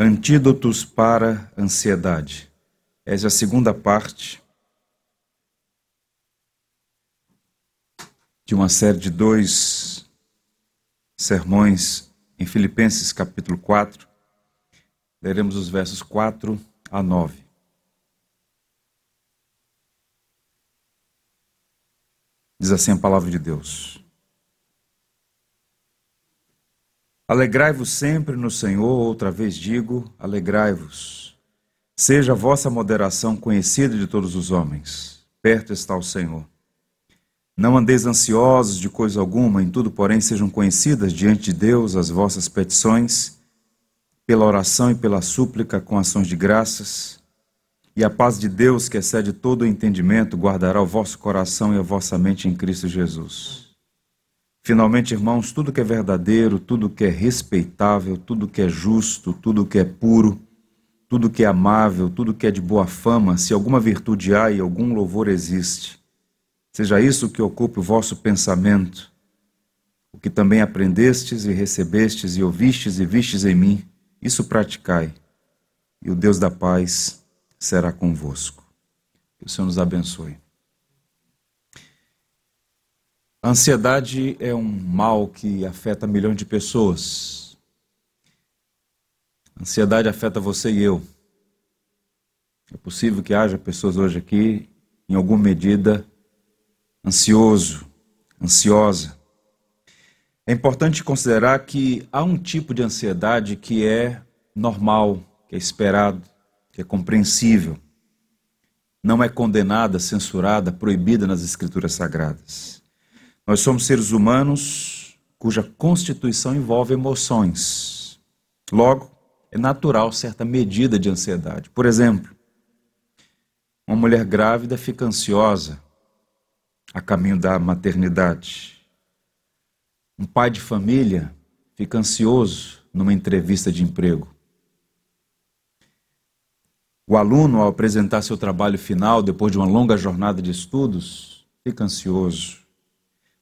Antídotos para ansiedade. Essa é a segunda parte de uma série de dois sermões em Filipenses capítulo 4. Leremos os versos 4 a 9. Diz assim a palavra de Deus. Alegrai-vos sempre no Senhor, outra vez digo, alegrai-vos. Seja a vossa moderação conhecida de todos os homens. Perto está o Senhor. Não andeis ansiosos de coisa alguma, em tudo, porém, sejam conhecidas diante de Deus as vossas petições, pela oração e pela súplica com ações de graças. E a paz de Deus, que excede todo o entendimento, guardará o vosso coração e a vossa mente em Cristo Jesus. Finalmente, irmãos, tudo que é verdadeiro, tudo que é respeitável, tudo que é justo, tudo que é puro, tudo que é amável, tudo que é de boa fama, se alguma virtude há e algum louvor existe, seja isso que ocupe o vosso pensamento, o que também aprendestes e recebestes e ouvistes e vistes em mim, isso praticai, e o Deus da paz será convosco. Que o Senhor nos abençoe. A ansiedade é um mal que afeta milhões de pessoas. A ansiedade afeta você e eu. É possível que haja pessoas hoje aqui, em alguma medida, ansioso, ansiosa. É importante considerar que há um tipo de ansiedade que é normal, que é esperado, que é compreensível. Não é condenada, censurada, proibida nas escrituras sagradas. Nós somos seres humanos cuja constituição envolve emoções. Logo, é natural certa medida de ansiedade. Por exemplo, uma mulher grávida fica ansiosa a caminho da maternidade. Um pai de família fica ansioso numa entrevista de emprego. O aluno, ao apresentar seu trabalho final depois de uma longa jornada de estudos, fica ansioso.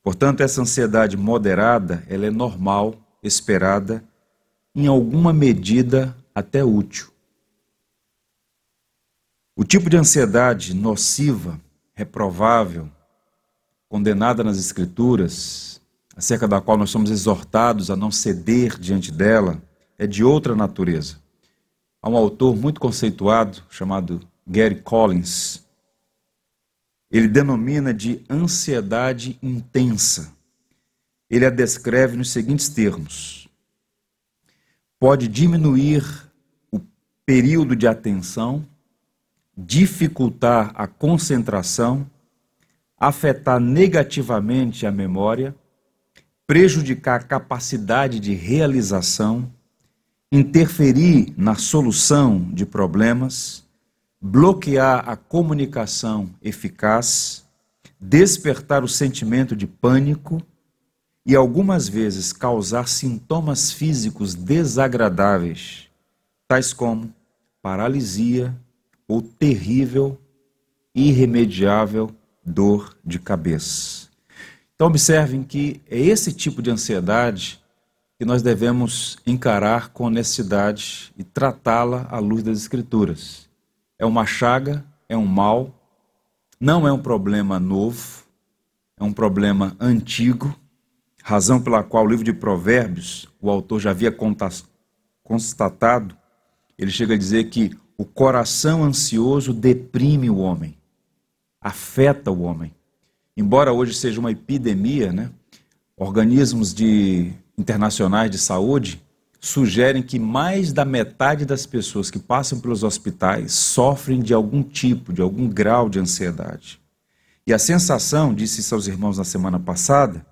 Portanto, essa ansiedade moderada, ela é normal, esperada, em alguma medida até útil. O tipo de ansiedade nociva, reprovável, condenada nas Escrituras, acerca da qual nós somos exortados a não ceder diante dela, é de outra natureza. Há um autor muito conceituado chamado Gary Collins, ele denomina de ansiedade intensa. Ele a descreve nos seguintes termos: pode diminuir o período de atenção, dificultar a concentração, afetar negativamente a memória, prejudicar a capacidade de realização, interferir na solução de problemas bloquear a comunicação eficaz, despertar o sentimento de pânico e algumas vezes causar sintomas físicos desagradáveis, tais como paralisia ou terrível, irremediável dor de cabeça. Então, observem que é esse tipo de ansiedade que nós devemos encarar com honestidade e tratá-la à luz das Escrituras é uma chaga, é um mal, não é um problema novo, é um problema antigo, razão pela qual o livro de Provérbios, o autor já havia constatado, ele chega a dizer que o coração ansioso deprime o homem, afeta o homem. Embora hoje seja uma epidemia, né? organismos de, internacionais de saúde sugerem que mais da metade das pessoas que passam pelos hospitais sofrem de algum tipo, de algum grau de ansiedade. E a sensação, disse isso aos irmãos na semana passada,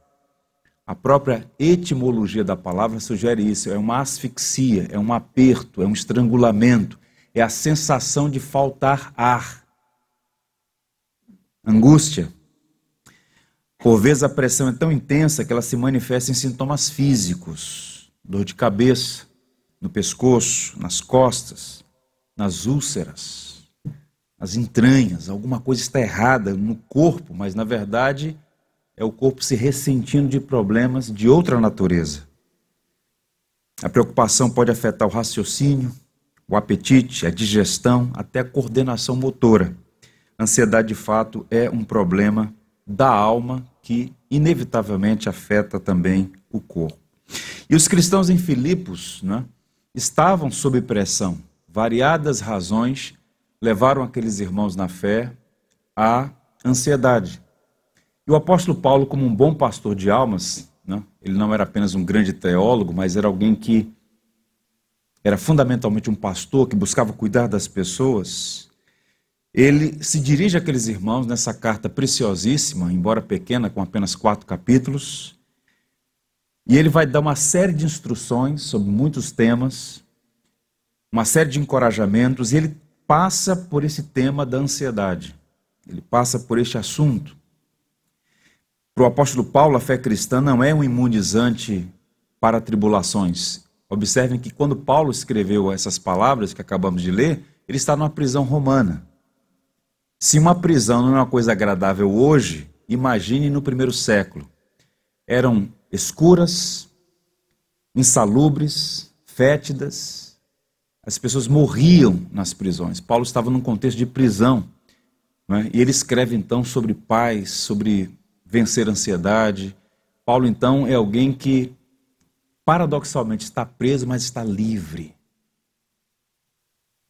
a própria etimologia da palavra sugere isso: é uma asfixia, é um aperto, é um estrangulamento, é a sensação de faltar ar. Angústia. Por vezes a pressão é tão intensa que ela se manifesta em sintomas físicos dor de cabeça, no pescoço, nas costas, nas úlceras, nas entranhas. Alguma coisa está errada no corpo, mas na verdade é o corpo se ressentindo de problemas de outra natureza. A preocupação pode afetar o raciocínio, o apetite, a digestão, até a coordenação motora. Ansiedade, de fato, é um problema da alma que inevitavelmente afeta também o corpo. E os cristãos em Filipos né, estavam sob pressão. Variadas razões levaram aqueles irmãos na fé à ansiedade. E o apóstolo Paulo, como um bom pastor de almas, né, ele não era apenas um grande teólogo, mas era alguém que era fundamentalmente um pastor que buscava cuidar das pessoas. Ele se dirige àqueles irmãos nessa carta preciosíssima, embora pequena, com apenas quatro capítulos, e ele vai dar uma série de instruções sobre muitos temas, uma série de encorajamentos, e ele passa por esse tema da ansiedade. Ele passa por este assunto. Para o apóstolo Paulo, a fé cristã não é um imunizante para tribulações. Observem que quando Paulo escreveu essas palavras que acabamos de ler, ele está numa prisão romana. Se uma prisão não é uma coisa agradável hoje, imagine no primeiro século. Eram escuras, insalubres, fétidas. As pessoas morriam nas prisões. Paulo estava num contexto de prisão. É? E ele escreve então sobre paz, sobre vencer a ansiedade. Paulo então é alguém que, paradoxalmente, está preso, mas está livre.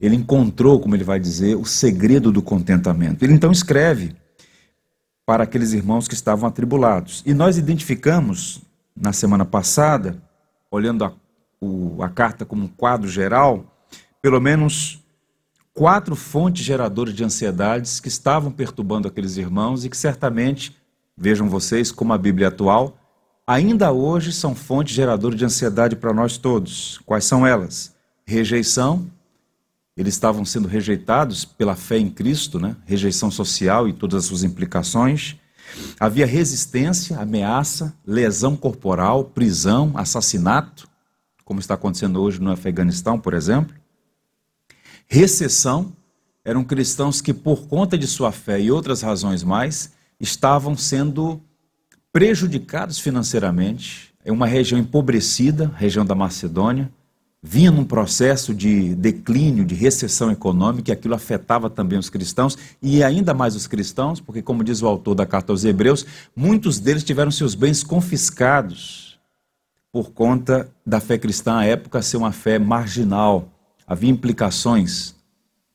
Ele encontrou, como ele vai dizer, o segredo do contentamento. Ele então escreve para aqueles irmãos que estavam atribulados. E nós identificamos, na semana passada, olhando a, o, a carta como um quadro geral, pelo menos quatro fontes geradoras de ansiedades que estavam perturbando aqueles irmãos e que certamente, vejam vocês como a Bíblia atual, ainda hoje são fontes geradoras de ansiedade para nós todos. Quais são elas? Rejeição, eles estavam sendo rejeitados pela fé em Cristo, né? rejeição social e todas as suas implicações. Havia resistência, ameaça, lesão corporal, prisão, assassinato, como está acontecendo hoje no Afeganistão, por exemplo. Recessão, eram cristãos que, por conta de sua fé e outras razões mais, estavam sendo prejudicados financeiramente. É uma região empobrecida, região da Macedônia vinha num processo de declínio, de recessão econômica, e aquilo afetava também os cristãos, e ainda mais os cristãos, porque, como diz o autor da carta aos Hebreus, muitos deles tiveram seus bens confiscados por conta da fé cristã à época ser uma fé marginal. Havia implicações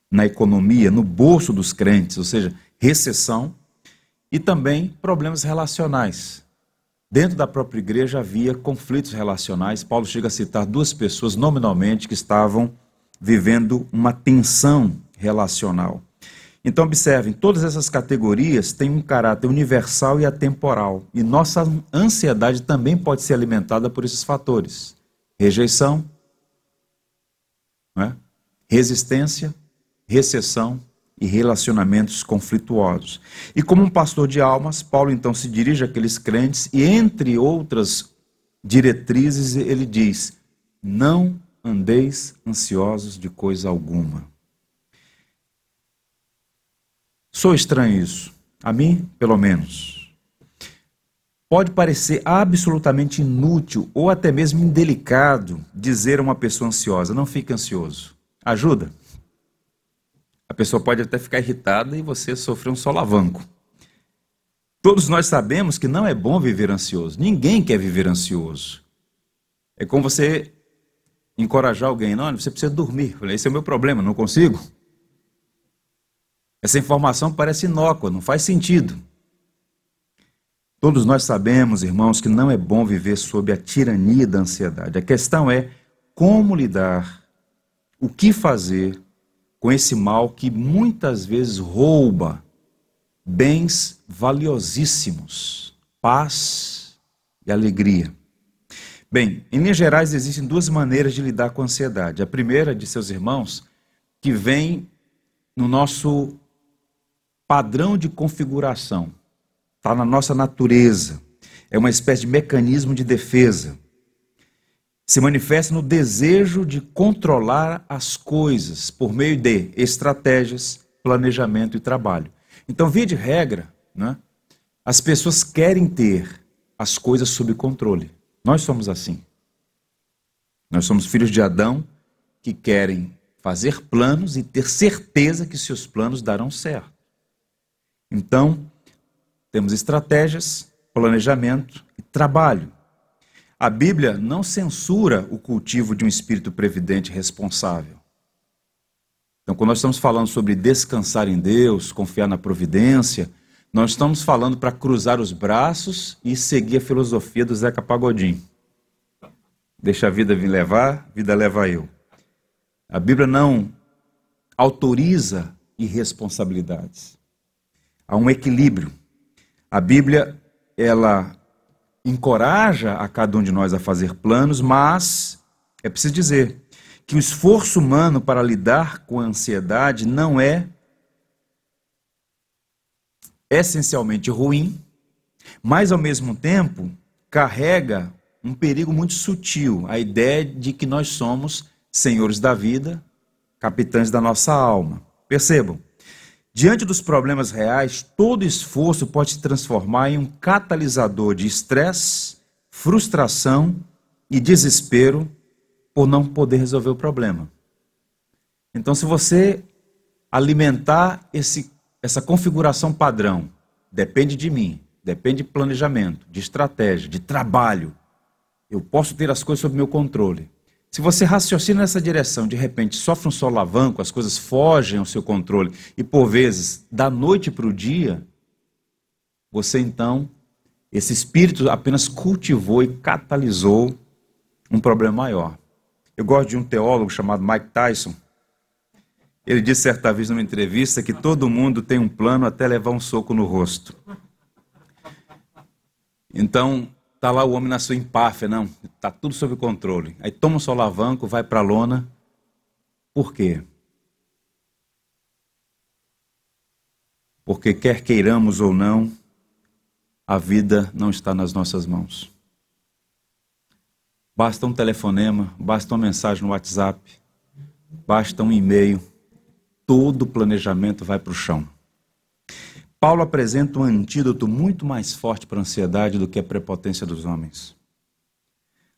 na economia, no bolso dos crentes, ou seja, recessão e também problemas relacionais. Dentro da própria igreja havia conflitos relacionais. Paulo chega a citar duas pessoas nominalmente que estavam vivendo uma tensão relacional. Então, observem, todas essas categorias têm um caráter universal e atemporal. E nossa ansiedade também pode ser alimentada por esses fatores: rejeição, é? resistência, recessão e relacionamentos conflituosos. E como um pastor de almas, Paulo então se dirige àqueles crentes e, entre outras diretrizes, ele diz: Não andeis ansiosos de coisa alguma. Sou estranho isso. A mim, pelo menos. Pode parecer absolutamente inútil ou até mesmo indelicado dizer a uma pessoa ansiosa: não fique ansioso. Ajuda? A pessoa pode até ficar irritada e você sofrer um solavanco. Todos nós sabemos que não é bom viver ansioso. Ninguém quer viver ansioso. É como você encorajar alguém, não, você precisa dormir. Esse é o meu problema, não consigo. Essa informação parece inócua, não faz sentido. Todos nós sabemos, irmãos, que não é bom viver sob a tirania da ansiedade. A questão é como lidar, o que fazer com esse mal que muitas vezes rouba bens valiosíssimos, paz e alegria. Bem, em linhas gerais, existem duas maneiras de lidar com a ansiedade. A primeira, de seus irmãos, que vem no nosso padrão de configuração, está na nossa natureza, é uma espécie de mecanismo de defesa se manifesta no desejo de controlar as coisas por meio de estratégias, planejamento e trabalho. Então, via de regra, né, as pessoas querem ter as coisas sob controle. Nós somos assim. Nós somos filhos de Adão que querem fazer planos e ter certeza que seus planos darão certo. Então, temos estratégias, planejamento e trabalho. A Bíblia não censura o cultivo de um espírito previdente responsável. Então, quando nós estamos falando sobre descansar em Deus, confiar na providência, nós estamos falando para cruzar os braços e seguir a filosofia do Zeca Pagodinho. Deixa a vida vir levar, vida leva eu. A Bíblia não autoriza irresponsabilidades. Há um equilíbrio. A Bíblia, ela encoraja a cada um de nós a fazer planos, mas é preciso dizer que o esforço humano para lidar com a ansiedade não é essencialmente ruim, mas ao mesmo tempo carrega um perigo muito sutil, a ideia de que nós somos senhores da vida, capitães da nossa alma. Percebam, diante dos problemas reais, todo esforço pode se transformar em um catalisador de estresse, frustração e desespero por não poder resolver o problema. Então, se você alimentar esse, essa configuração padrão, depende de mim, depende de planejamento, de estratégia, de trabalho, eu posso ter as coisas sob meu controle. Se você raciocina nessa direção, de repente sofre um solavanco, as coisas fogem ao seu controle e por vezes da noite para o dia, você então, esse espírito apenas cultivou e catalisou um problema maior. Eu gosto de um teólogo chamado Mike Tyson. Ele disse certa vez numa entrevista que todo mundo tem um plano até levar um soco no rosto. Então, Está lá o homem na sua empáfia, não, está tudo sob controle. Aí toma um solavanco, vai para a lona. Por quê? Porque quer queiramos ou não, a vida não está nas nossas mãos. Basta um telefonema, basta uma mensagem no WhatsApp, basta um e-mail, todo o planejamento vai para o chão. Paulo apresenta um antídoto muito mais forte para a ansiedade do que a prepotência dos homens.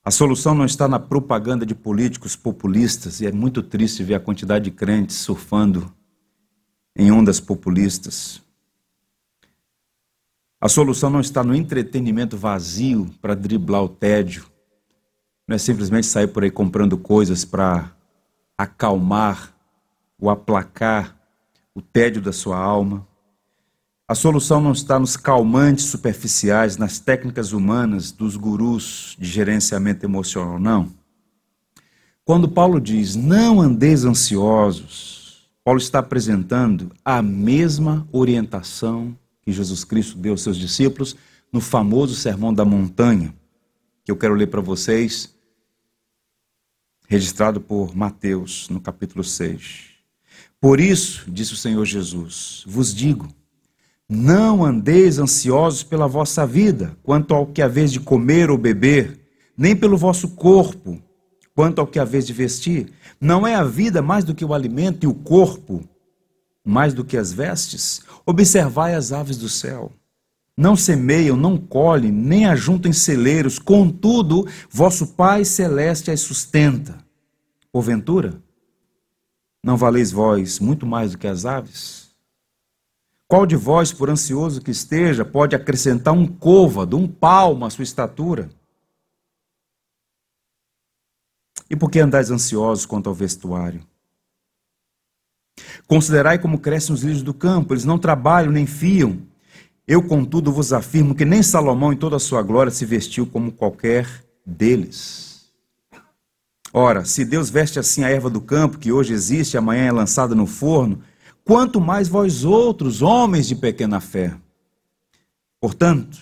A solução não está na propaganda de políticos populistas, e é muito triste ver a quantidade de crentes surfando em ondas populistas. A solução não está no entretenimento vazio para driblar o tédio. Não é simplesmente sair por aí comprando coisas para acalmar ou aplacar o tédio da sua alma. A solução não está nos calmantes superficiais, nas técnicas humanas dos gurus de gerenciamento emocional, não. Quando Paulo diz não andeis ansiosos, Paulo está apresentando a mesma orientação que Jesus Cristo deu aos seus discípulos no famoso Sermão da Montanha, que eu quero ler para vocês, registrado por Mateus, no capítulo 6. Por isso, disse o Senhor Jesus, vos digo, não andeis ansiosos pela vossa vida, quanto ao que haveis de comer ou beber, nem pelo vosso corpo, quanto ao que haveis de vestir. Não é a vida mais do que o alimento e o corpo mais do que as vestes? Observai as aves do céu. Não semeiam, não colhem, nem ajuntam em celeiros, contudo, vosso Pai celeste as sustenta. Porventura, não valeis vós muito mais do que as aves? Qual de vós, por ansioso que esteja, pode acrescentar um côvado, um palmo à sua estatura? E por que andais ansiosos quanto ao vestuário? Considerai como crescem os lírios do campo, eles não trabalham nem fiam. Eu, contudo, vos afirmo que nem Salomão, em toda a sua glória, se vestiu como qualquer deles. Ora, se Deus veste assim a erva do campo, que hoje existe e amanhã é lançada no forno, quanto mais vós outros, homens de pequena fé. Portanto,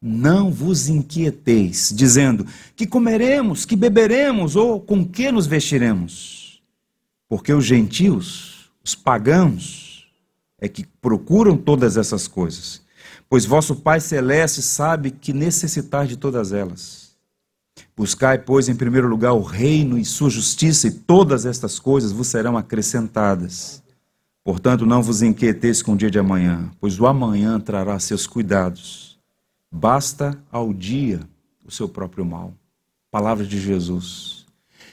não vos inquieteis, dizendo: que comeremos, que beberemos ou com que nos vestiremos? Porque os gentios, os pagãos, é que procuram todas essas coisas. Pois vosso Pai Celeste sabe que necessitar de todas elas. Buscai, pois, em primeiro lugar o reino e sua justiça, e todas estas coisas vos serão acrescentadas. Portanto, não vos inquieteis com o dia de amanhã, pois o amanhã trará seus cuidados. Basta ao dia o seu próprio mal. Palavra de Jesus.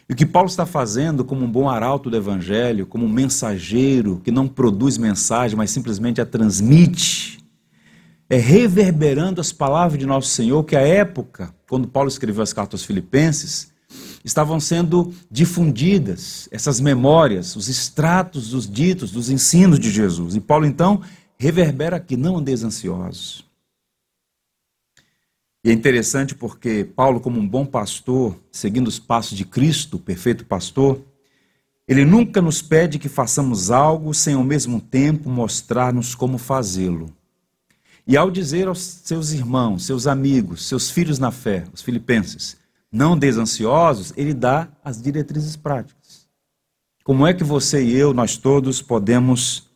E o que Paulo está fazendo como um bom arauto do evangelho, como um mensageiro que não produz mensagem, mas simplesmente a transmite, é reverberando as palavras de nosso Senhor, que à época, quando Paulo escreveu as cartas aos Filipenses, estavam sendo difundidas essas memórias, os extratos dos ditos, dos ensinos de Jesus. E Paulo então reverbera aqui: não andeis ansiosos. E é interessante porque Paulo, como um bom pastor, seguindo os passos de Cristo, o perfeito pastor, ele nunca nos pede que façamos algo sem ao mesmo tempo mostrar-nos como fazê-lo. E ao dizer aos seus irmãos, seus amigos, seus filhos na fé, os filipenses, não desansiosos, ele dá as diretrizes práticas. Como é que você e eu, nós todos, podemos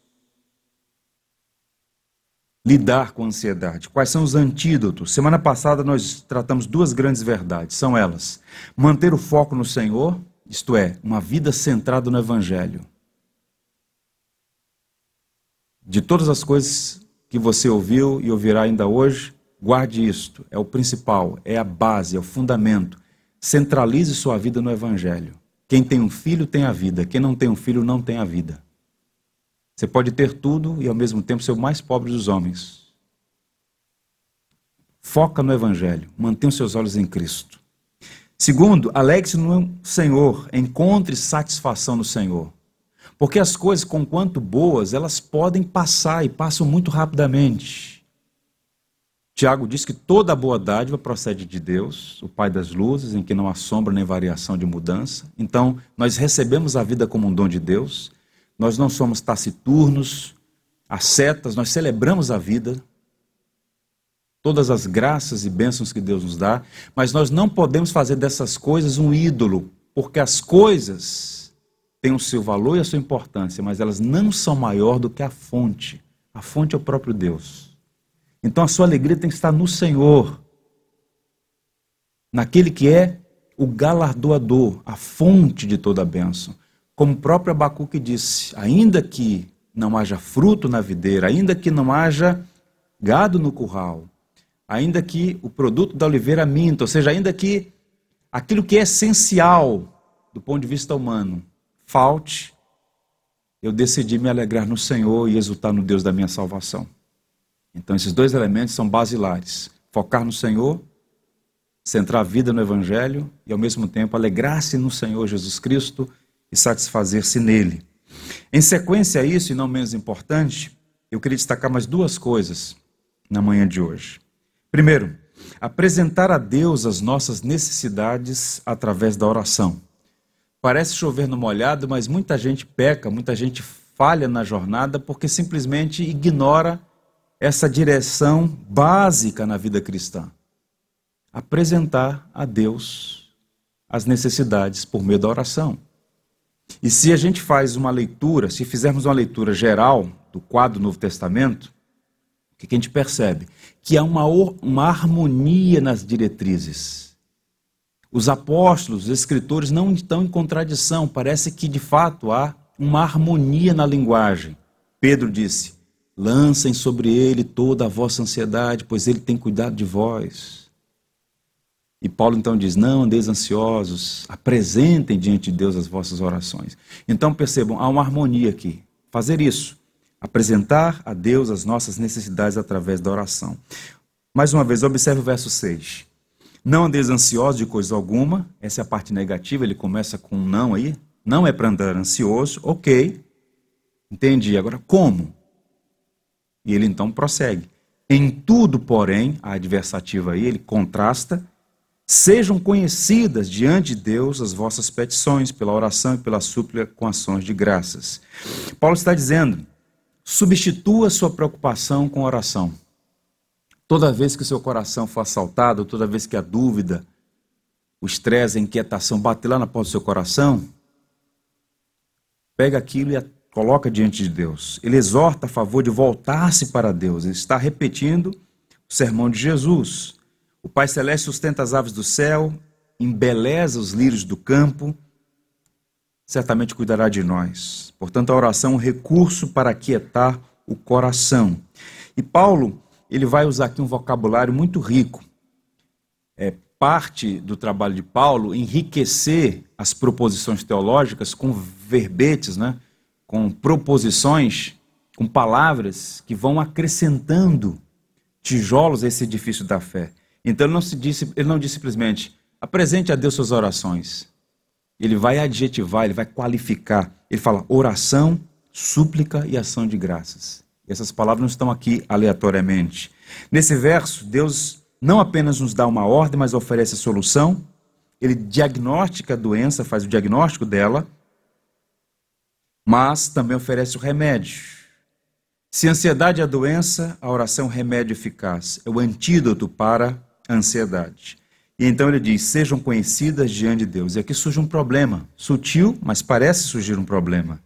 lidar com a ansiedade? Quais são os antídotos? Semana passada nós tratamos duas grandes verdades. São elas: manter o foco no Senhor, isto é, uma vida centrada no Evangelho. De todas as coisas que você ouviu e ouvirá ainda hoje, guarde isto: é o principal, é a base, é o fundamento. Centralize sua vida no Evangelho. Quem tem um filho tem a vida, quem não tem um filho não tem a vida. Você pode ter tudo e ao mesmo tempo ser o mais pobre dos homens. Foca no Evangelho, mantenha os seus olhos em Cristo. Segundo, alegre-se no Senhor, encontre satisfação no Senhor. Porque as coisas, conquanto boas, elas podem passar e passam muito rapidamente. Tiago diz que toda boa dádiva procede de Deus, o Pai das luzes, em que não há sombra nem variação de mudança. Então, nós recebemos a vida como um dom de Deus, nós não somos taciturnos, ascetas, nós celebramos a vida, todas as graças e bênçãos que Deus nos dá, mas nós não podemos fazer dessas coisas um ídolo, porque as coisas têm o seu valor e a sua importância, mas elas não são maior do que a fonte. A fonte é o próprio Deus. Então a sua alegria tem que estar no Senhor, naquele que é o galardoador, a fonte de toda a bênção. Como o próprio Abacuque disse, ainda que não haja fruto na videira, ainda que não haja gado no curral, ainda que o produto da oliveira minta, ou seja, ainda que aquilo que é essencial do ponto de vista humano falte, eu decidi me alegrar no Senhor e exultar no Deus da minha salvação. Então, esses dois elementos são basilares: focar no Senhor, centrar a vida no Evangelho e, ao mesmo tempo, alegrar-se no Senhor Jesus Cristo e satisfazer-se nele. Em sequência a isso, e não menos importante, eu queria destacar mais duas coisas na manhã de hoje. Primeiro, apresentar a Deus as nossas necessidades através da oração. Parece chover no molhado, mas muita gente peca, muita gente falha na jornada porque simplesmente ignora essa direção básica na vida cristã. Apresentar a Deus as necessidades por meio da oração. E se a gente faz uma leitura, se fizermos uma leitura geral do quadro do Novo Testamento, o que a gente percebe? Que há uma, uma harmonia nas diretrizes. Os apóstolos, os escritores não estão em contradição, parece que de fato há uma harmonia na linguagem. Pedro disse: Lancem sobre ele toda a vossa ansiedade, pois ele tem cuidado de vós. E Paulo então diz: Não andeis ansiosos, apresentem diante de Deus as vossas orações. Então percebam, há uma harmonia aqui. Fazer isso, apresentar a Deus as nossas necessidades através da oração. Mais uma vez, observe o verso 6. Não andeis ansiosos de coisa alguma, essa é a parte negativa, ele começa com um não aí. Não é para andar ansioso, ok. Entendi. Agora, como? E ele então prossegue. Em tudo, porém, a adversativa aí, ele contrasta Sejam conhecidas diante de Deus as vossas petições, pela oração e pela súplica com ações de graças. Paulo está dizendo: substitua sua preocupação com oração. Toda vez que o seu coração for assaltado, toda vez que a dúvida, o estresse, a inquietação bater lá na porta do seu coração, pega aquilo e coloca diante de Deus. Ele exorta a favor de voltar-se para Deus. Ele está repetindo o sermão de Jesus. O Pai Celeste sustenta as aves do céu, embeleza os lírios do campo, certamente cuidará de nós. Portanto, a oração é um recurso para aquietar o coração. E Paulo, ele vai usar aqui um vocabulário muito rico. É, parte do trabalho de Paulo enriquecer as proposições teológicas com verbetes, né? Com proposições, com palavras que vão acrescentando tijolos a esse edifício da fé. Então ele não, se disse, ele não disse simplesmente apresente a Deus suas orações. Ele vai adjetivar, ele vai qualificar. Ele fala oração, súplica e ação de graças. E essas palavras não estão aqui aleatoriamente. Nesse verso, Deus não apenas nos dá uma ordem, mas oferece a solução. Ele diagnostica a doença, faz o diagnóstico dela, mas também oferece o remédio. Se a ansiedade é doença, a oração é o remédio eficaz, é o antídoto para a ansiedade. E então ele diz: sejam conhecidas diante de Deus. E aqui surge um problema, sutil, mas parece surgir um problema.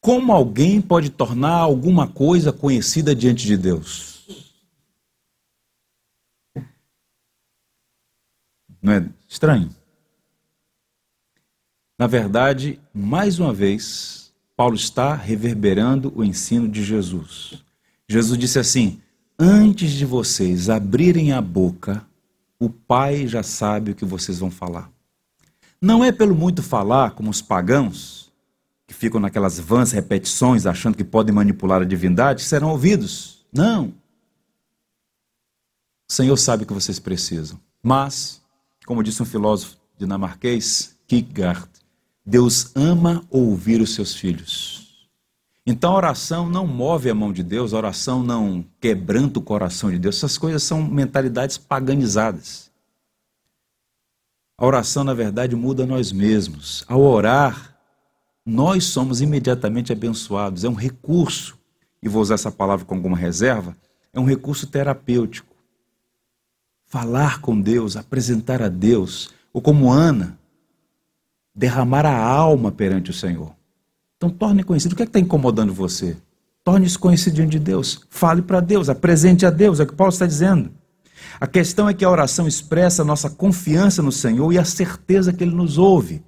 Como alguém pode tornar alguma coisa conhecida diante de Deus? Não é estranho? Na verdade, mais uma vez, Paulo está reverberando o ensino de Jesus. Jesus disse assim: Antes de vocês abrirem a boca, o Pai já sabe o que vocês vão falar. Não é pelo muito falar, como os pagãos, que ficam naquelas vãs repetições, achando que podem manipular a divindade, que serão ouvidos. Não. O Senhor sabe o que vocês precisam. Mas como disse um filósofo dinamarquês, Kierkegaard, Deus ama ouvir os seus filhos. Então a oração não move a mão de Deus, a oração não quebranta o coração de Deus. Essas coisas são mentalidades paganizadas. A oração, na verdade, muda nós mesmos. Ao orar, nós somos imediatamente abençoados. É um recurso, e vou usar essa palavra com alguma reserva, é um recurso terapêutico falar com Deus, apresentar a Deus, ou como Ana, derramar a alma perante o Senhor. Então torne conhecido. O que é está incomodando você? Torne-se conhecido diante de Deus. Fale para Deus, apresente a Deus, é o que Paulo está dizendo. A questão é que a oração expressa a nossa confiança no Senhor e a certeza que Ele nos ouve.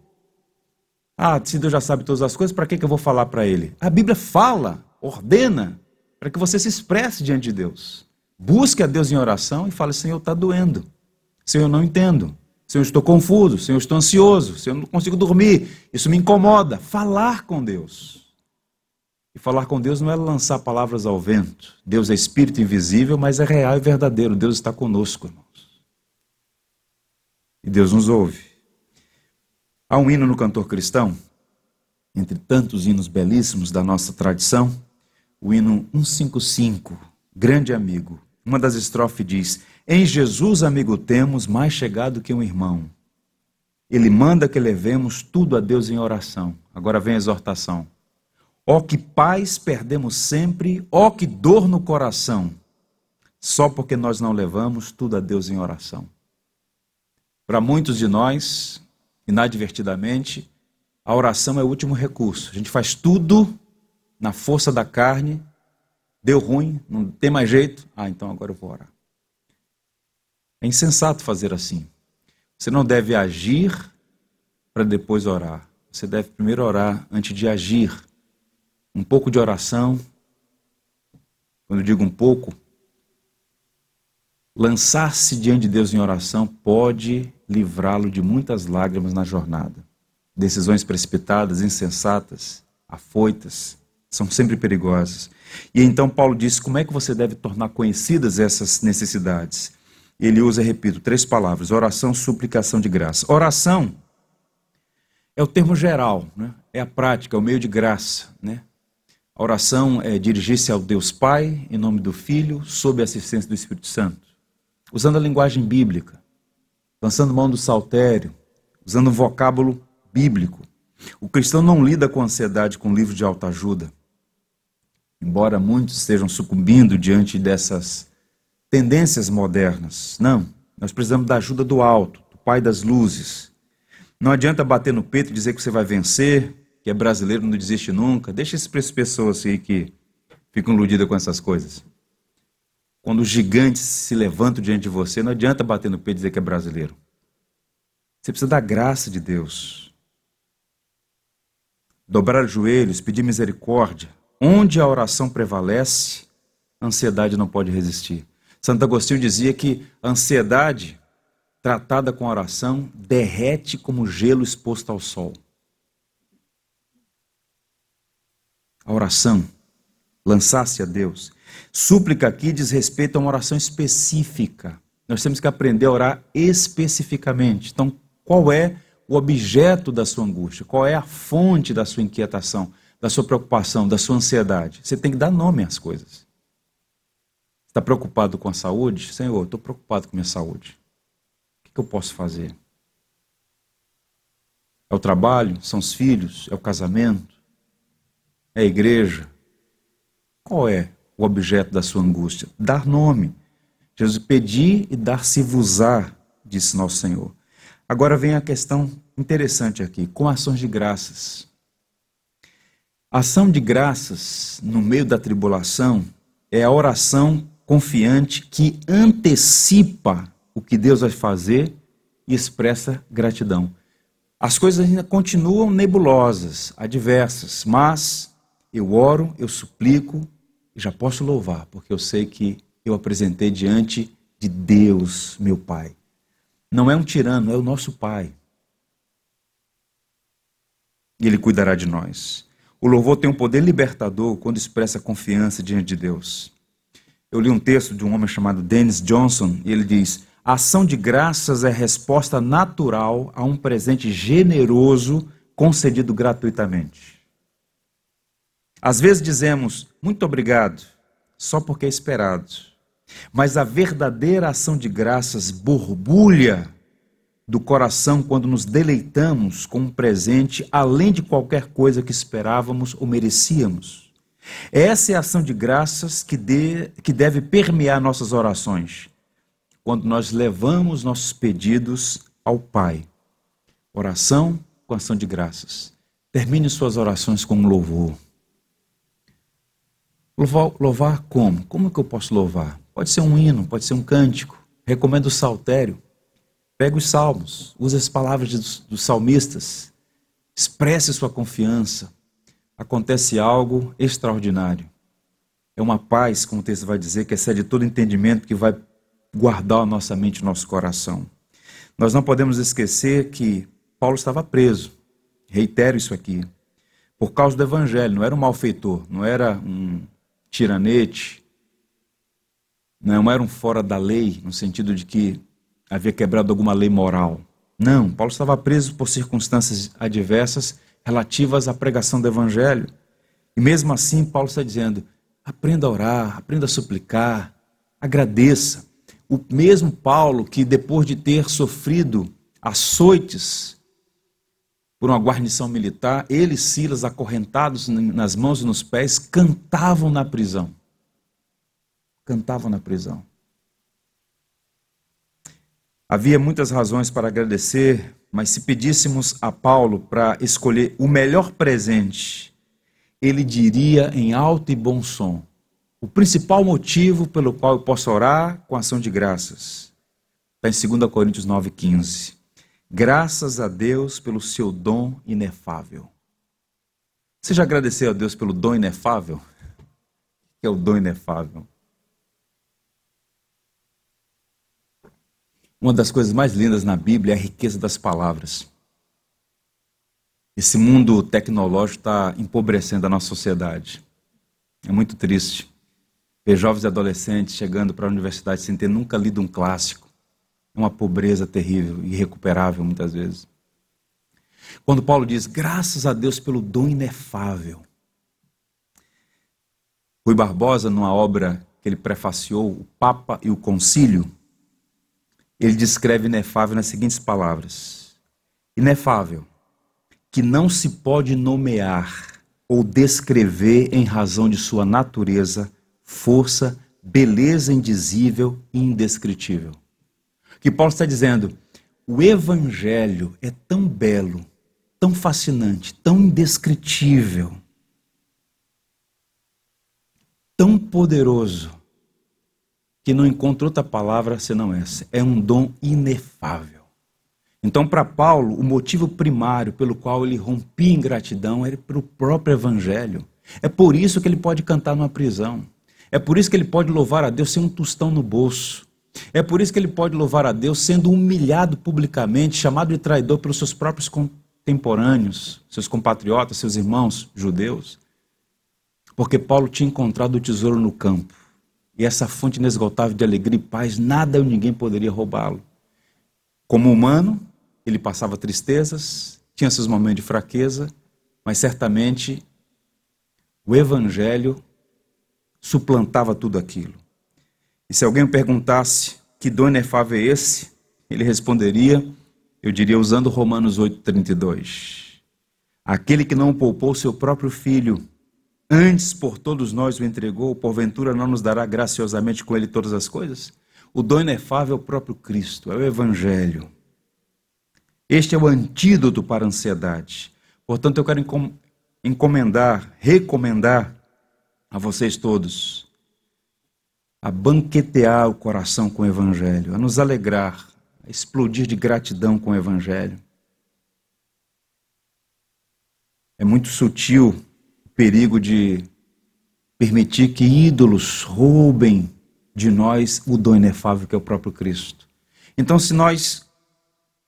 Ah, se Deus já sabe todas as coisas, para que, que eu vou falar para Ele? A Bíblia fala, ordena, para que você se expresse diante de Deus. Busque a Deus em oração e fale: Senhor, está doendo. Senhor, eu não entendo. Senhor, estou confuso. Senhor, estou ansioso. Senhor, não consigo dormir. Isso me incomoda. Falar com Deus. E falar com Deus não é lançar palavras ao vento. Deus é espírito invisível, mas é real e verdadeiro. Deus está conosco, irmãos. E Deus nos ouve. Há um hino no cantor cristão, entre tantos hinos belíssimos da nossa tradição, o hino 155, Grande Amigo. Uma das estrofes diz: Em Jesus, amigo, temos mais chegado que um irmão. Ele manda que levemos tudo a Deus em oração. Agora vem a exortação. Ó que paz perdemos sempre, ó que dor no coração, só porque nós não levamos tudo a Deus em oração. Para muitos de nós, inadvertidamente, a oração é o último recurso. A gente faz tudo na força da carne Deu ruim, não tem mais jeito. Ah, então agora eu vou orar. É insensato fazer assim. Você não deve agir para depois orar. Você deve primeiro orar antes de agir. Um pouco de oração. Quando eu digo um pouco, lançar-se diante de Deus em oração pode livrá-lo de muitas lágrimas na jornada. Decisões precipitadas, insensatas, afoitas, são sempre perigosas. E então Paulo diz como é que você deve tornar conhecidas essas necessidades. Ele usa, repito, três palavras: oração, suplicação de graça. Oração é o termo geral, né? é a prática, é o meio de graça. Né? A oração é dirigir-se ao Deus Pai, em nome do Filho, sob a assistência do Espírito Santo. Usando a linguagem bíblica, lançando mão do saltério, usando um vocábulo bíblico. O cristão não lida com ansiedade com livro de autoajuda embora muitos estejam sucumbindo diante dessas tendências modernas. Não, nós precisamos da ajuda do alto, do Pai das luzes. Não adianta bater no peito e dizer que você vai vencer, que é brasileiro, não desiste nunca. Deixa essas pessoas aí que ficam iludidas com essas coisas. Quando os gigantes se levantam diante de você, não adianta bater no peito e dizer que é brasileiro. Você precisa da graça de Deus. Dobrar os joelhos, pedir misericórdia, Onde a oração prevalece, a ansiedade não pode resistir. Santo Agostinho dizia que a ansiedade tratada com oração, derrete como gelo exposto ao sol. A oração, lançar-se a Deus. Súplica aqui diz respeito a uma oração específica. Nós temos que aprender a orar especificamente. Então, qual é o objeto da sua angústia? Qual é a fonte da sua inquietação, da sua preocupação, da sua ansiedade? Você tem que dar nome às coisas. Está preocupado com a saúde? Senhor, estou preocupado com a minha saúde. O que eu posso fazer? É o trabalho? São os filhos? É o casamento? É a igreja? Qual é o objeto da sua angústia? Dar nome. Jesus, pedir e dar-se-vos-á, disse nosso Senhor. Agora vem a questão interessante aqui, com ações de graças. Ação de graças no meio da tribulação é a oração confiante que antecipa o que Deus vai fazer e expressa gratidão. As coisas ainda continuam nebulosas, adversas, mas eu oro, eu suplico e já posso louvar, porque eu sei que eu apresentei diante de Deus, meu Pai. Não é um tirano, é o nosso Pai. E Ele cuidará de nós. O louvor tem um poder libertador quando expressa confiança diante de Deus. Eu li um texto de um homem chamado Dennis Johnson e ele diz: a ação de graças é resposta natural a um presente generoso concedido gratuitamente. Às vezes dizemos muito obrigado, só porque é esperado. Mas a verdadeira ação de graças borbulha do coração quando nos deleitamos com um presente além de qualquer coisa que esperávamos ou merecíamos. Essa é a ação de graças que, de, que deve permear nossas orações, quando nós levamos nossos pedidos ao Pai. Oração com ação de graças. Termine suas orações com um louvor. Louvar, louvar como? Como que eu posso louvar? Pode ser um hino, pode ser um cântico. Recomendo o saltério. Pega os salmos, use as palavras dos, dos salmistas, expresse sua confiança. Acontece algo extraordinário. É uma paz, como o texto vai dizer, que excede todo entendimento, que vai guardar a nossa mente nosso coração. Nós não podemos esquecer que Paulo estava preso. Reitero isso aqui. Por causa do evangelho, não era um malfeitor, não era um tiranete, não era um fora da lei, no sentido de que havia quebrado alguma lei moral. Não, Paulo estava preso por circunstâncias adversas relativas à pregação do evangelho. E mesmo assim, Paulo está dizendo: aprenda a orar, aprenda a suplicar, agradeça. O mesmo Paulo que, depois de ter sofrido açoites por uma guarnição militar, ele e Silas, acorrentados nas mãos e nos pés, cantavam na prisão cantavam na prisão. Havia muitas razões para agradecer, mas se pedíssemos a Paulo para escolher o melhor presente, ele diria em alto e bom som: o principal motivo pelo qual eu posso orar com ação de graças. Está em 2 Coríntios 9,15. Graças a Deus pelo seu dom inefável. Você já agradeceu a Deus pelo dom inefável? O que é o dom inefável? Uma das coisas mais lindas na Bíblia é a riqueza das palavras. Esse mundo tecnológico está empobrecendo a nossa sociedade. É muito triste ver jovens e adolescentes chegando para a universidade sem ter nunca lido um clássico. É uma pobreza terrível, irrecuperável muitas vezes. Quando Paulo diz, graças a Deus pelo dom inefável. Rui Barbosa, numa obra que ele prefaciou, O Papa e o Concílio, ele descreve inefável nas seguintes palavras: inefável, que não se pode nomear ou descrever em razão de sua natureza, força, beleza indizível e indescritível. Que Paulo está dizendo? O Evangelho é tão belo, tão fascinante, tão indescritível, tão poderoso, que não encontra outra palavra senão essa. É um dom inefável. Então, para Paulo, o motivo primário pelo qual ele rompia em gratidão era para o próprio Evangelho. É por isso que ele pode cantar numa prisão. É por isso que ele pode louvar a Deus sem um tostão no bolso. É por isso que ele pode louvar a Deus sendo humilhado publicamente, chamado de traidor pelos seus próprios contemporâneos, seus compatriotas, seus irmãos judeus. Porque Paulo tinha encontrado o tesouro no campo. E essa fonte inesgotável de alegria e paz, nada ou ninguém poderia roubá-lo. Como humano, ele passava tristezas, tinha seus momentos de fraqueza, mas certamente o evangelho suplantava tudo aquilo. E se alguém perguntasse que dom inefável é esse, ele responderia, eu diria usando Romanos 8:32. Aquele que não poupou seu próprio filho, antes por todos nós o entregou, porventura não nos dará graciosamente com ele todas as coisas? O dom inefável é o próprio Cristo, é o evangelho. Este é o antídoto para a ansiedade. Portanto, eu quero encomendar, recomendar a vocês todos a banquetear o coração com o Evangelho, a nos alegrar, a explodir de gratidão com o Evangelho. É muito sutil perigo de permitir que ídolos roubem de nós o dom inefável que é o próprio Cristo. Então, se nós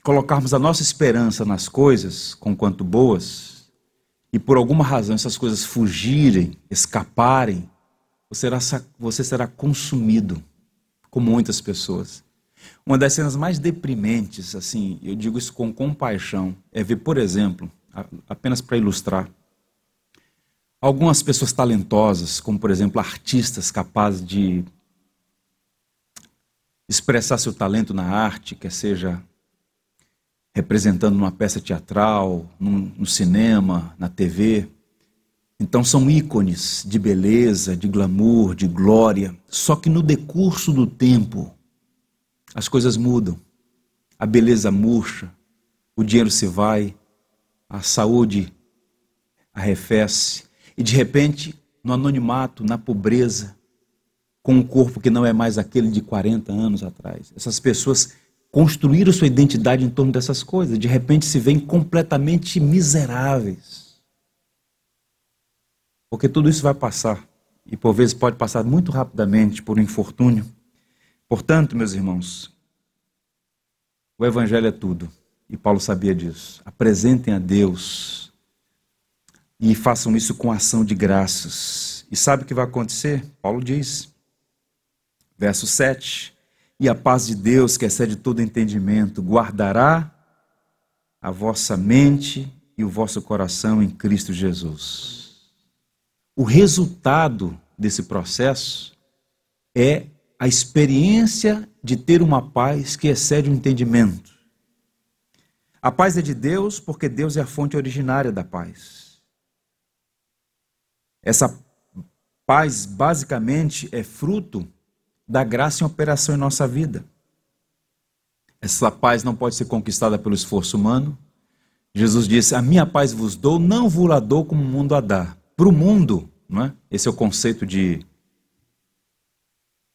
colocarmos a nossa esperança nas coisas, com quanto boas, e por alguma razão essas coisas fugirem, escaparem, você será, você será consumido, como muitas pessoas. Uma das cenas mais deprimentes, assim, eu digo isso com compaixão, é ver, por exemplo, apenas para ilustrar, algumas pessoas talentosas, como por exemplo artistas capazes de expressar seu talento na arte, quer seja representando numa peça teatral, no cinema, na TV, então são ícones de beleza, de glamour, de glória. Só que no decurso do tempo, as coisas mudam. A beleza murcha, o dinheiro se vai, a saúde arrefece. E de repente, no anonimato, na pobreza, com um corpo que não é mais aquele de 40 anos atrás, essas pessoas construíram sua identidade em torno dessas coisas. De repente se veem completamente miseráveis porque tudo isso vai passar. E por vezes pode passar muito rapidamente por um infortúnio. Portanto, meus irmãos, o Evangelho é tudo. E Paulo sabia disso. Apresentem a Deus e façam isso com ação de graças. E sabe o que vai acontecer? Paulo diz, verso 7: E a paz de Deus, que excede todo entendimento, guardará a vossa mente e o vosso coração em Cristo Jesus. O resultado desse processo é a experiência de ter uma paz que excede o entendimento. A paz é de Deus porque Deus é a fonte originária da paz. Essa paz, basicamente, é fruto da graça em operação em nossa vida. Essa paz não pode ser conquistada pelo esforço humano. Jesus disse: A minha paz vos dou, não vos la dou como o mundo a dá. Para o mundo, não é? Esse é o conceito de,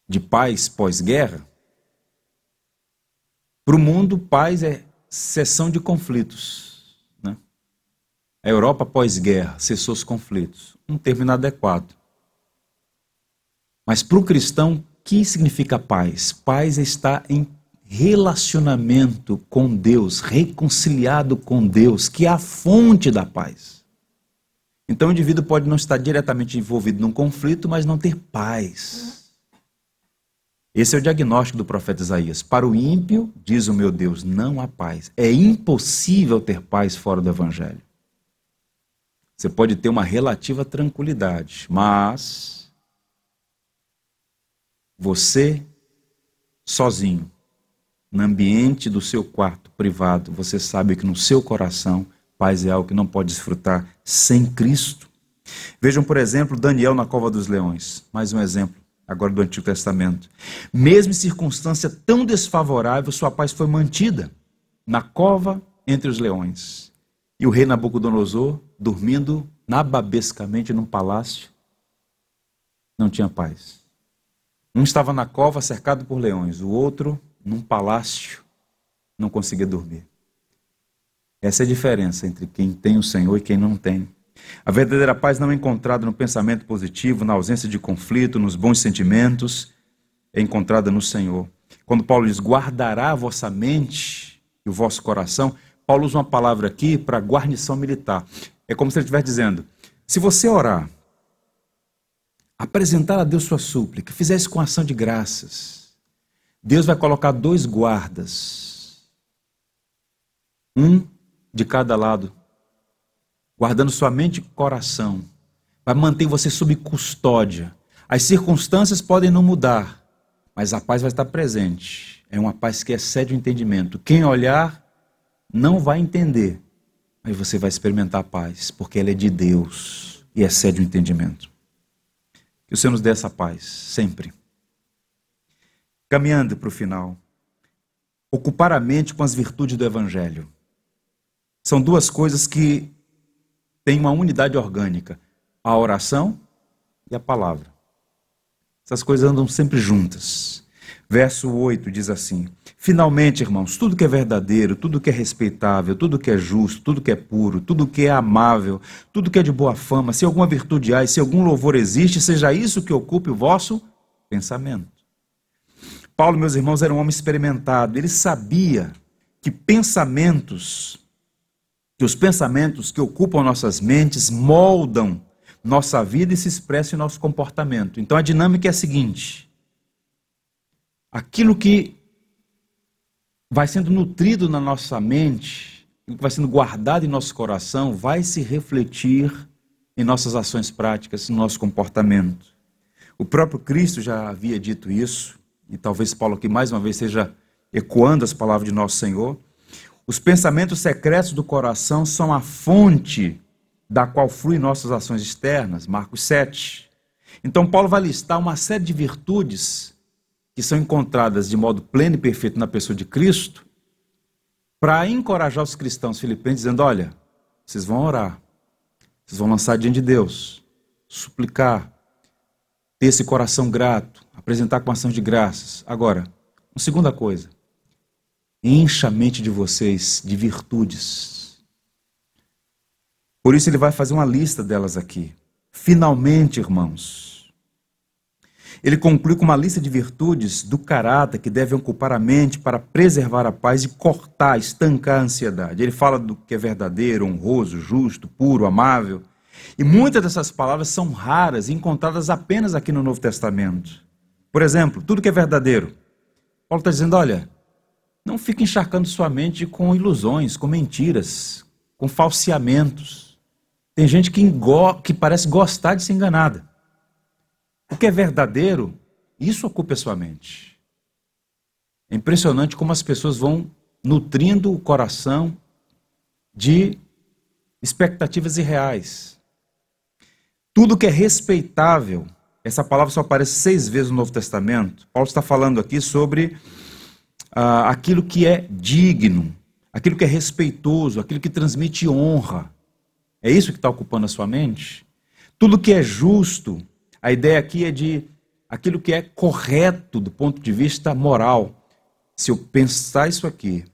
de paz pós-guerra. Para o mundo, paz é cessão de conflitos. A Europa pós-guerra cessou os conflitos. Um termo inadequado. Mas para o cristão, o que significa paz? Paz é estar em relacionamento com Deus, reconciliado com Deus, que é a fonte da paz. Então o indivíduo pode não estar diretamente envolvido num conflito, mas não ter paz. Esse é o diagnóstico do profeta Isaías. Para o ímpio, diz o meu Deus, não há paz. É impossível ter paz fora do evangelho. Você pode ter uma relativa tranquilidade, mas você sozinho, no ambiente do seu quarto privado, você sabe que no seu coração Paz é algo que não pode desfrutar sem Cristo. Vejam, por exemplo, Daniel na cova dos leões. Mais um exemplo, agora do Antigo Testamento. Mesmo em circunstância tão desfavorável, sua paz foi mantida na cova entre os leões. E o rei Nabucodonosor, dormindo nababescamente num palácio, não tinha paz. Um estava na cova cercado por leões, o outro num palácio não conseguia dormir. Essa é a diferença entre quem tem o Senhor e quem não tem. A verdadeira paz não é encontrada no pensamento positivo, na ausência de conflito, nos bons sentimentos, é encontrada no Senhor. quando Paulo diz guardará a vossa mente e o vosso coração, Paulo usa uma palavra aqui para guarnição militar. É como se ele estivesse dizendo: se você orar, apresentar a Deus sua súplica, fizer isso com ação de graças, Deus vai colocar dois guardas, um de cada lado, guardando sua mente e coração, vai manter você sob custódia. As circunstâncias podem não mudar, mas a paz vai estar presente. É uma paz que excede o entendimento. Quem olhar não vai entender, mas você vai experimentar a paz, porque ela é de Deus e excede o entendimento. Que o Senhor nos dê essa paz, sempre. Caminhando para o final. Ocupar a mente com as virtudes do Evangelho. São duas coisas que têm uma unidade orgânica: a oração e a palavra. Essas coisas andam sempre juntas. Verso 8 diz assim: Finalmente, irmãos, tudo que é verdadeiro, tudo que é respeitável, tudo que é justo, tudo que é puro, tudo que é amável, tudo que é de boa fama, se alguma virtude há e se algum louvor existe, seja isso que ocupe o vosso pensamento. Paulo, meus irmãos, era um homem experimentado. Ele sabia que pensamentos, que os pensamentos que ocupam nossas mentes moldam nossa vida e se expressam em nosso comportamento. Então a dinâmica é a seguinte: aquilo que vai sendo nutrido na nossa mente, vai sendo guardado em nosso coração, vai se refletir em nossas ações práticas, no nosso comportamento. O próprio Cristo já havia dito isso, e talvez Paulo aqui mais uma vez esteja ecoando as palavras de nosso Senhor. Os pensamentos secretos do coração são a fonte da qual fluem nossas ações externas, Marcos 7. Então, Paulo vai listar uma série de virtudes que são encontradas de modo pleno e perfeito na pessoa de Cristo, para encorajar os cristãos filipenses, dizendo: olha, vocês vão orar, vocês vão lançar diante de Deus, suplicar, ter esse coração grato, apresentar com ação de graças. Agora, uma segunda coisa, encha a mente de vocês de virtudes. Por isso ele vai fazer uma lista delas aqui. Finalmente, irmãos, ele conclui com uma lista de virtudes do caráter que devem ocupar a mente para preservar a paz e cortar, estancar a ansiedade. Ele fala do que é verdadeiro, honroso, justo, puro, amável. E muitas dessas palavras são raras e encontradas apenas aqui no Novo Testamento. Por exemplo, tudo que é verdadeiro. Paulo está dizendo: olha, não fique encharcando sua mente com ilusões, com mentiras, com falseamentos. Tem gente que, que parece gostar de ser enganada. O que é verdadeiro, isso ocupa a sua mente. É impressionante como as pessoas vão nutrindo o coração de expectativas irreais. Tudo que é respeitável, essa palavra só aparece seis vezes no Novo Testamento. Paulo está falando aqui sobre ah, aquilo que é digno, aquilo que é respeitoso, aquilo que transmite honra. É isso que está ocupando a sua mente? Tudo que é justo, a ideia aqui é de aquilo que é correto do ponto de vista moral. Se eu pensar isso aqui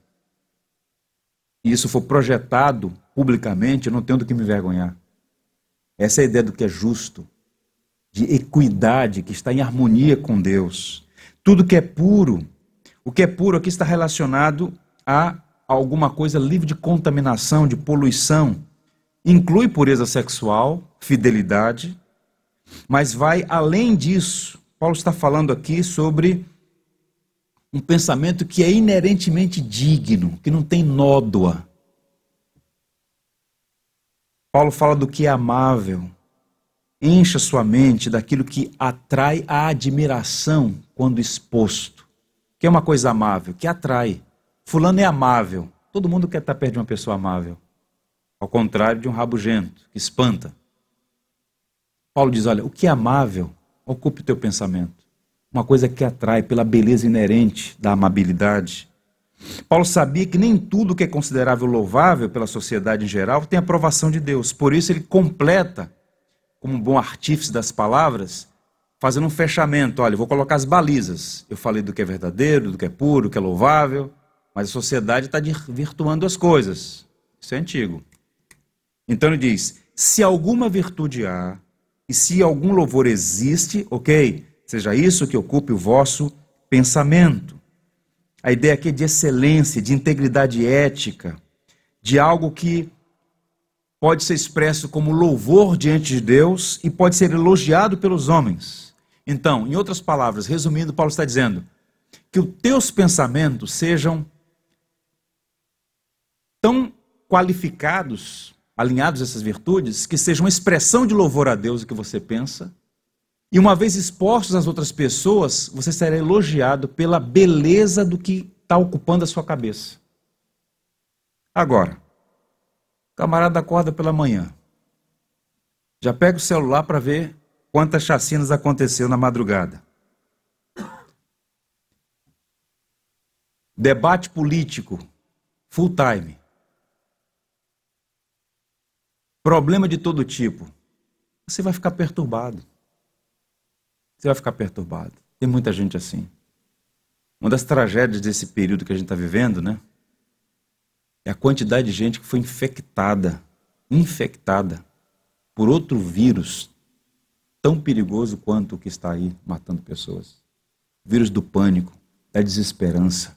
e isso for projetado publicamente, eu não tenho do que me vergonhar. Essa é a ideia do que é justo, de equidade, que está em harmonia com Deus. Tudo que é puro, o que é puro aqui está relacionado a alguma coisa livre de contaminação, de poluição. Inclui pureza sexual, fidelidade, mas vai além disso. Paulo está falando aqui sobre um pensamento que é inerentemente digno, que não tem nódoa. Paulo fala do que é amável. Encha sua mente daquilo que atrai a admiração quando exposto. Que é uma coisa amável, que atrai. Fulano é amável. Todo mundo quer estar perto de uma pessoa amável. Ao contrário de um rabugento, que espanta. Paulo diz: olha, o que é amável, ocupe o teu pensamento. Uma coisa que atrai pela beleza inerente da amabilidade. Paulo sabia que nem tudo que é considerável louvável pela sociedade em geral tem aprovação de Deus. Por isso ele completa, como um bom artífice das palavras, fazendo um fechamento. Olha, vou colocar as balizas. Eu falei do que é verdadeiro, do que é puro, do que é louvável, mas a sociedade está virtuando as coisas. Isso é antigo. Então ele diz: se alguma virtude há, e se algum louvor existe, ok, seja isso que ocupe o vosso pensamento. A ideia aqui é de excelência, de integridade ética, de algo que pode ser expresso como louvor diante de Deus e pode ser elogiado pelos homens. Então, em outras palavras, resumindo, Paulo está dizendo que os teus pensamentos sejam tão qualificados, alinhados a essas virtudes, que sejam uma expressão de louvor a Deus o que você pensa. E uma vez expostos às outras pessoas, você será elogiado pela beleza do que está ocupando a sua cabeça. Agora, camarada acorda pela manhã, já pega o celular para ver quantas chacinas aconteceu na madrugada. Debate político, full time. Problema de todo tipo, você vai ficar perturbado. Você vai ficar perturbado. Tem muita gente assim. Uma das tragédias desse período que a gente está vivendo, né? É a quantidade de gente que foi infectada, infectada por outro vírus tão perigoso quanto o que está aí matando pessoas. O vírus do pânico, da desesperança.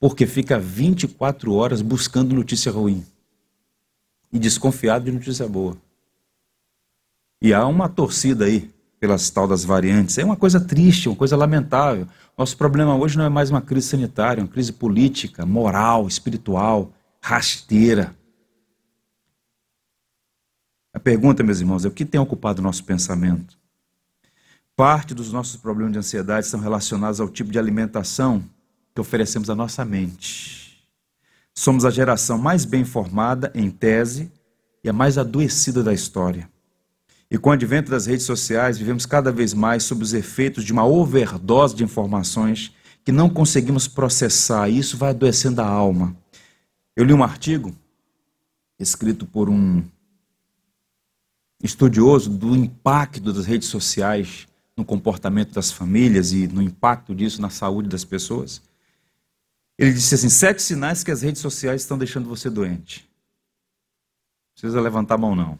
Porque fica 24 horas buscando notícia ruim e desconfiado de notícia boa. E há uma torcida aí pelas tal das variantes. É uma coisa triste, uma coisa lamentável. Nosso problema hoje não é mais uma crise sanitária, é uma crise política, moral, espiritual, rasteira. A pergunta, meus irmãos, é o que tem ocupado o nosso pensamento? Parte dos nossos problemas de ansiedade são relacionados ao tipo de alimentação que oferecemos à nossa mente. Somos a geração mais bem formada, em tese, e a mais adoecida da história. E com o advento das redes sociais, vivemos cada vez mais sob os efeitos de uma overdose de informações que não conseguimos processar, e isso vai adoecendo a alma. Eu li um artigo escrito por um estudioso do impacto das redes sociais no comportamento das famílias e no impacto disso na saúde das pessoas. Ele disse assim: sete sinais que as redes sociais estão deixando você doente. Não precisa levantar a mão, não.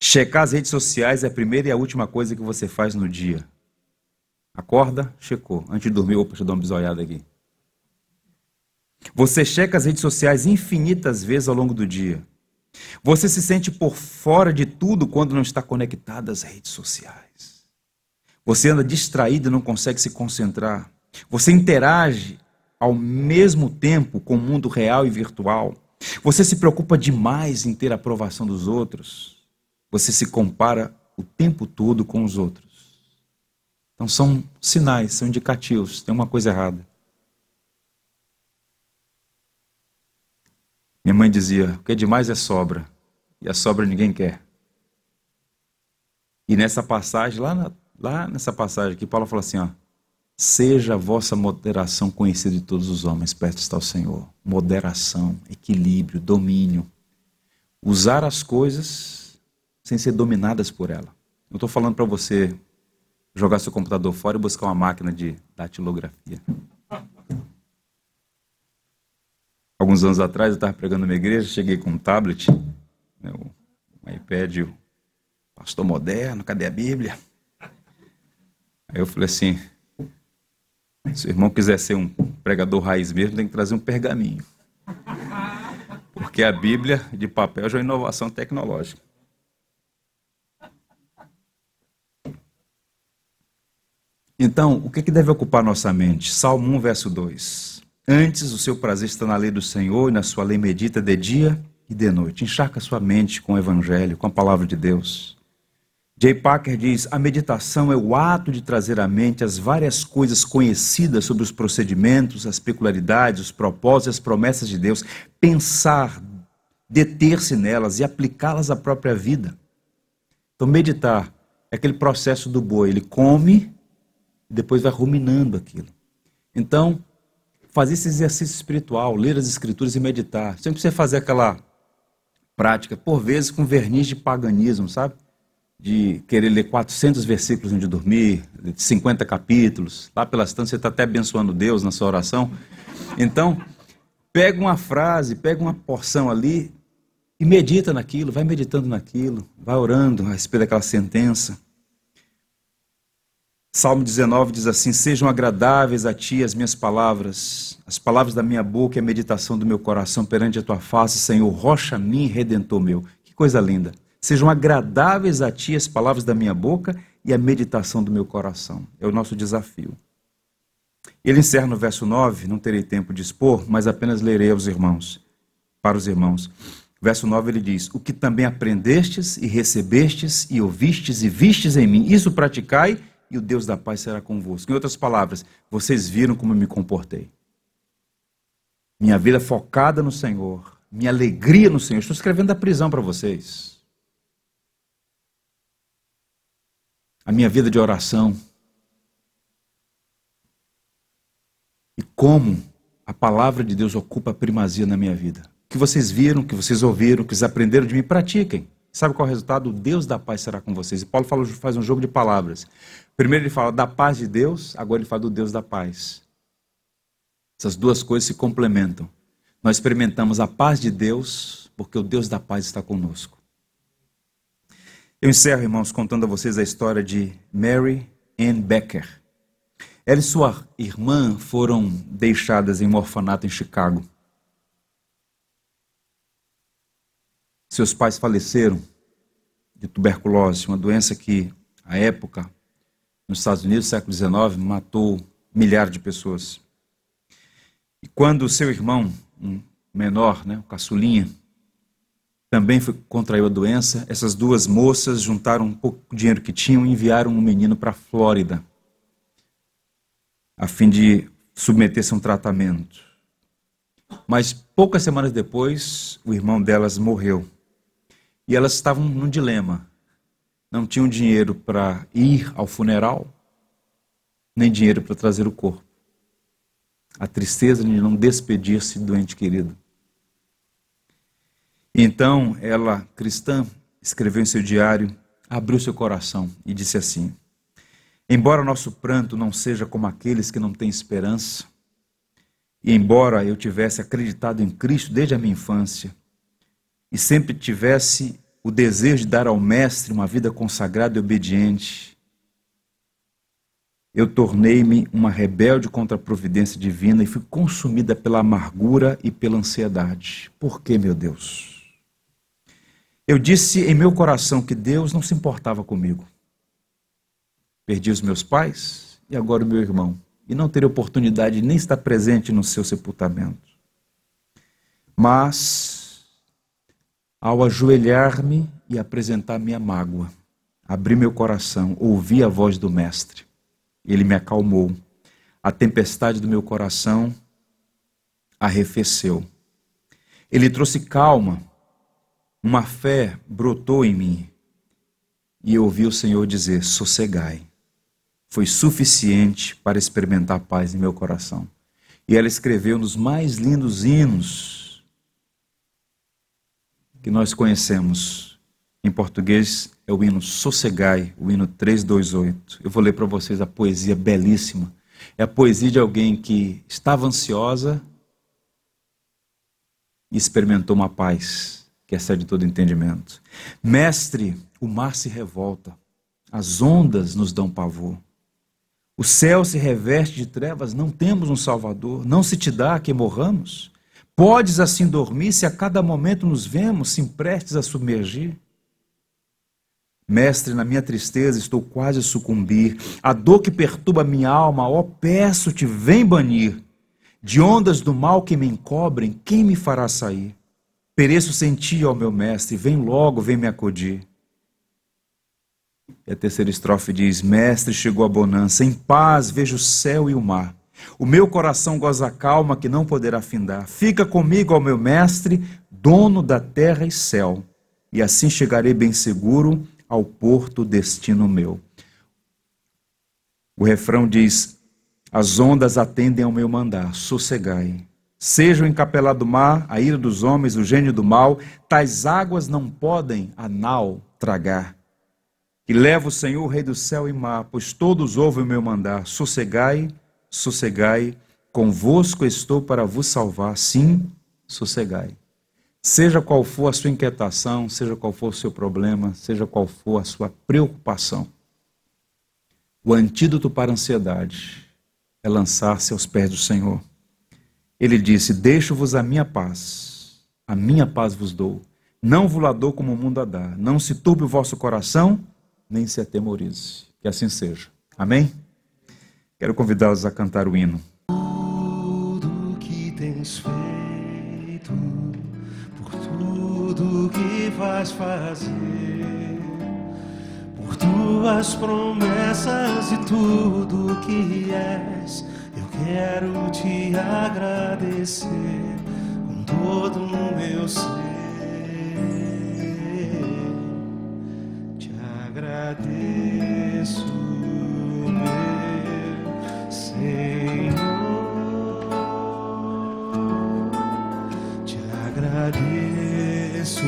Checar as redes sociais é a primeira e a última coisa que você faz no dia. Acorda, checou. Antes de dormir, opa, deixa eu dar uma bisoiada aqui. Você checa as redes sociais infinitas vezes ao longo do dia. Você se sente por fora de tudo quando não está conectado às redes sociais. Você anda distraído e não consegue se concentrar. Você interage ao mesmo tempo com o mundo real e virtual. Você se preocupa demais em ter a aprovação dos outros. Você se compara o tempo todo com os outros. Então são sinais, são indicativos, tem uma coisa errada. Minha mãe dizia: o que é demais é sobra, e a sobra ninguém quer. E nessa passagem, lá, na, lá nessa passagem aqui, Paulo fala assim: ó, Seja a vossa moderação conhecida de todos os homens, perto está o Senhor. Moderação, equilíbrio, domínio. Usar as coisas sem ser dominadas por ela. Não estou falando para você jogar seu computador fora e buscar uma máquina de datilografia. Alguns anos atrás eu estava pregando minha igreja, cheguei com um tablet, né, um iPad, o pastor moderno, cadê a Bíblia? Aí eu falei assim, se o irmão quiser ser um pregador raiz mesmo, tem que trazer um pergaminho. Porque a Bíblia de papel já é inovação tecnológica. Então, o que, que deve ocupar nossa mente? Salmo 1, verso 2. Antes o seu prazer está na lei do Senhor e na sua lei medita de dia e de noite. Encharca sua mente com o Evangelho, com a palavra de Deus. Jay Packer diz: a meditação é o ato de trazer à mente as várias coisas conhecidas sobre os procedimentos, as peculiaridades, os propósitos e as promessas de Deus, pensar, deter-se nelas e aplicá-las à própria vida. Então, meditar é aquele processo do boi, ele come e depois vai ruminando aquilo. Então, fazer esse exercício espiritual, ler as escrituras e meditar. Você não precisa fazer aquela prática, por vezes, com verniz de paganismo, sabe? De querer ler 400 versículos antes de dormir, 50 capítulos. Lá pelas tantas você está até abençoando Deus na sua oração. Então, pega uma frase, pega uma porção ali e medita naquilo, vai meditando naquilo, vai orando a respeito daquela sentença. Salmo 19 diz assim: Sejam agradáveis a ti as minhas palavras, as palavras da minha boca e a meditação do meu coração perante a tua face, Senhor, rocha minha e redentor meu. Que coisa linda. Sejam agradáveis a ti as palavras da minha boca e a meditação do meu coração. É o nosso desafio. Ele encerra no verso 9, não terei tempo de expor, mas apenas lerei aos irmãos, para os irmãos. Verso 9 ele diz: O que também aprendestes e recebestes e ouvistes e vistes em mim, isso praticai e o Deus da paz será convosco. Em outras palavras, vocês viram como eu me comportei. Minha vida focada no Senhor, minha alegria no Senhor. Estou escrevendo da prisão para vocês. A minha vida de oração. E como a palavra de Deus ocupa a primazia na minha vida. O que vocês viram, o que vocês ouviram, o que vocês aprenderam de mim, pratiquem. Sabe qual é o resultado? O Deus da paz será com vocês. E Paulo fala, faz um jogo de palavras. Primeiro ele fala da paz de Deus, agora ele fala do Deus da paz. Essas duas coisas se complementam. Nós experimentamos a paz de Deus porque o Deus da paz está conosco. Eu encerro, irmãos, contando a vocês a história de Mary Ann Becker. Ela e sua irmã foram deixadas em um orfanato em Chicago. Seus pais faleceram de tuberculose, uma doença que, à época, nos Estados Unidos, século XIX, matou milhares de pessoas. E quando seu irmão, um menor, né, o caçulinha, também foi, contraiu a doença, essas duas moças juntaram um pouco de dinheiro que tinham e enviaram um menino para a Flórida, a fim de submeter-se a um tratamento. Mas poucas semanas depois, o irmão delas morreu. E elas estavam num dilema. Não tinham dinheiro para ir ao funeral, nem dinheiro para trazer o corpo. A tristeza de não despedir-se do ente querido. Então, ela, cristã, escreveu em seu diário, abriu seu coração e disse assim: Embora nosso pranto não seja como aqueles que não têm esperança, e embora eu tivesse acreditado em Cristo desde a minha infância, e sempre tivesse o desejo de dar ao Mestre uma vida consagrada e obediente, eu tornei-me uma rebelde contra a providência divina e fui consumida pela amargura e pela ansiedade. Por que, meu Deus? Eu disse em meu coração que Deus não se importava comigo. Perdi os meus pais e agora o meu irmão, e não terei oportunidade de nem estar presente no seu sepultamento. Mas ao ajoelhar-me e apresentar minha mágoa, abri meu coração, ouvi a voz do Mestre. Ele me acalmou. A tempestade do meu coração arrefeceu. Ele trouxe calma, uma fé brotou em mim. E eu ouvi o Senhor dizer: sossegai. Foi suficiente para experimentar paz em meu coração. E ela escreveu nos mais lindos hinos que nós conhecemos em português é o hino Sossegai, o hino 328. Eu vou ler para vocês a poesia belíssima. É a poesia de alguém que estava ansiosa e experimentou uma paz que excede todo entendimento. Mestre, o mar se revolta, as ondas nos dão pavor. O céu se reveste de trevas, não temos um Salvador, não se te dá que morramos. Podes assim dormir se a cada momento nos vemos, se prestes a submergir? Mestre, na minha tristeza estou quase a sucumbir. A dor que perturba minha alma, ó, peço-te, vem banir. De ondas do mal que me encobrem, quem me fará sair? Pereço sem ti, ó meu mestre, vem logo, vem me acudir. E a terceira estrofe diz: Mestre, chegou a bonança, em paz vejo o céu e o mar. O meu coração goza calma que não poderá findar. Fica comigo, ó meu mestre, dono da terra e céu, e assim chegarei bem seguro ao porto destino meu. O refrão diz: As ondas atendem ao meu mandar, sossegai. Seja o encapelado mar, a ira dos homens, o gênio do mal, tais águas não podem a nau tragar. Que leva o Senhor, o Rei do céu e mar, pois todos ouvem o meu mandar, sossegai sossegai, convosco estou para vos salvar, sim, sossegai. Seja qual for a sua inquietação, seja qual for o seu problema, seja qual for a sua preocupação, O antídoto para a ansiedade é lançar-se aos pés do Senhor. Ele disse: Deixo-vos a minha paz, a minha paz vos dou. Não vos dou como o mundo a dá. Não se turbe o vosso coração, nem se atemorize. Que assim seja. Amém? Quero convidá-los a cantar o hino. Tudo que tens feito, por tudo que vais fazer, por tuas promessas e tudo que és, quero te agradecer com todo o meu ser. Te agradeço, meu Senhor. Te agradeço,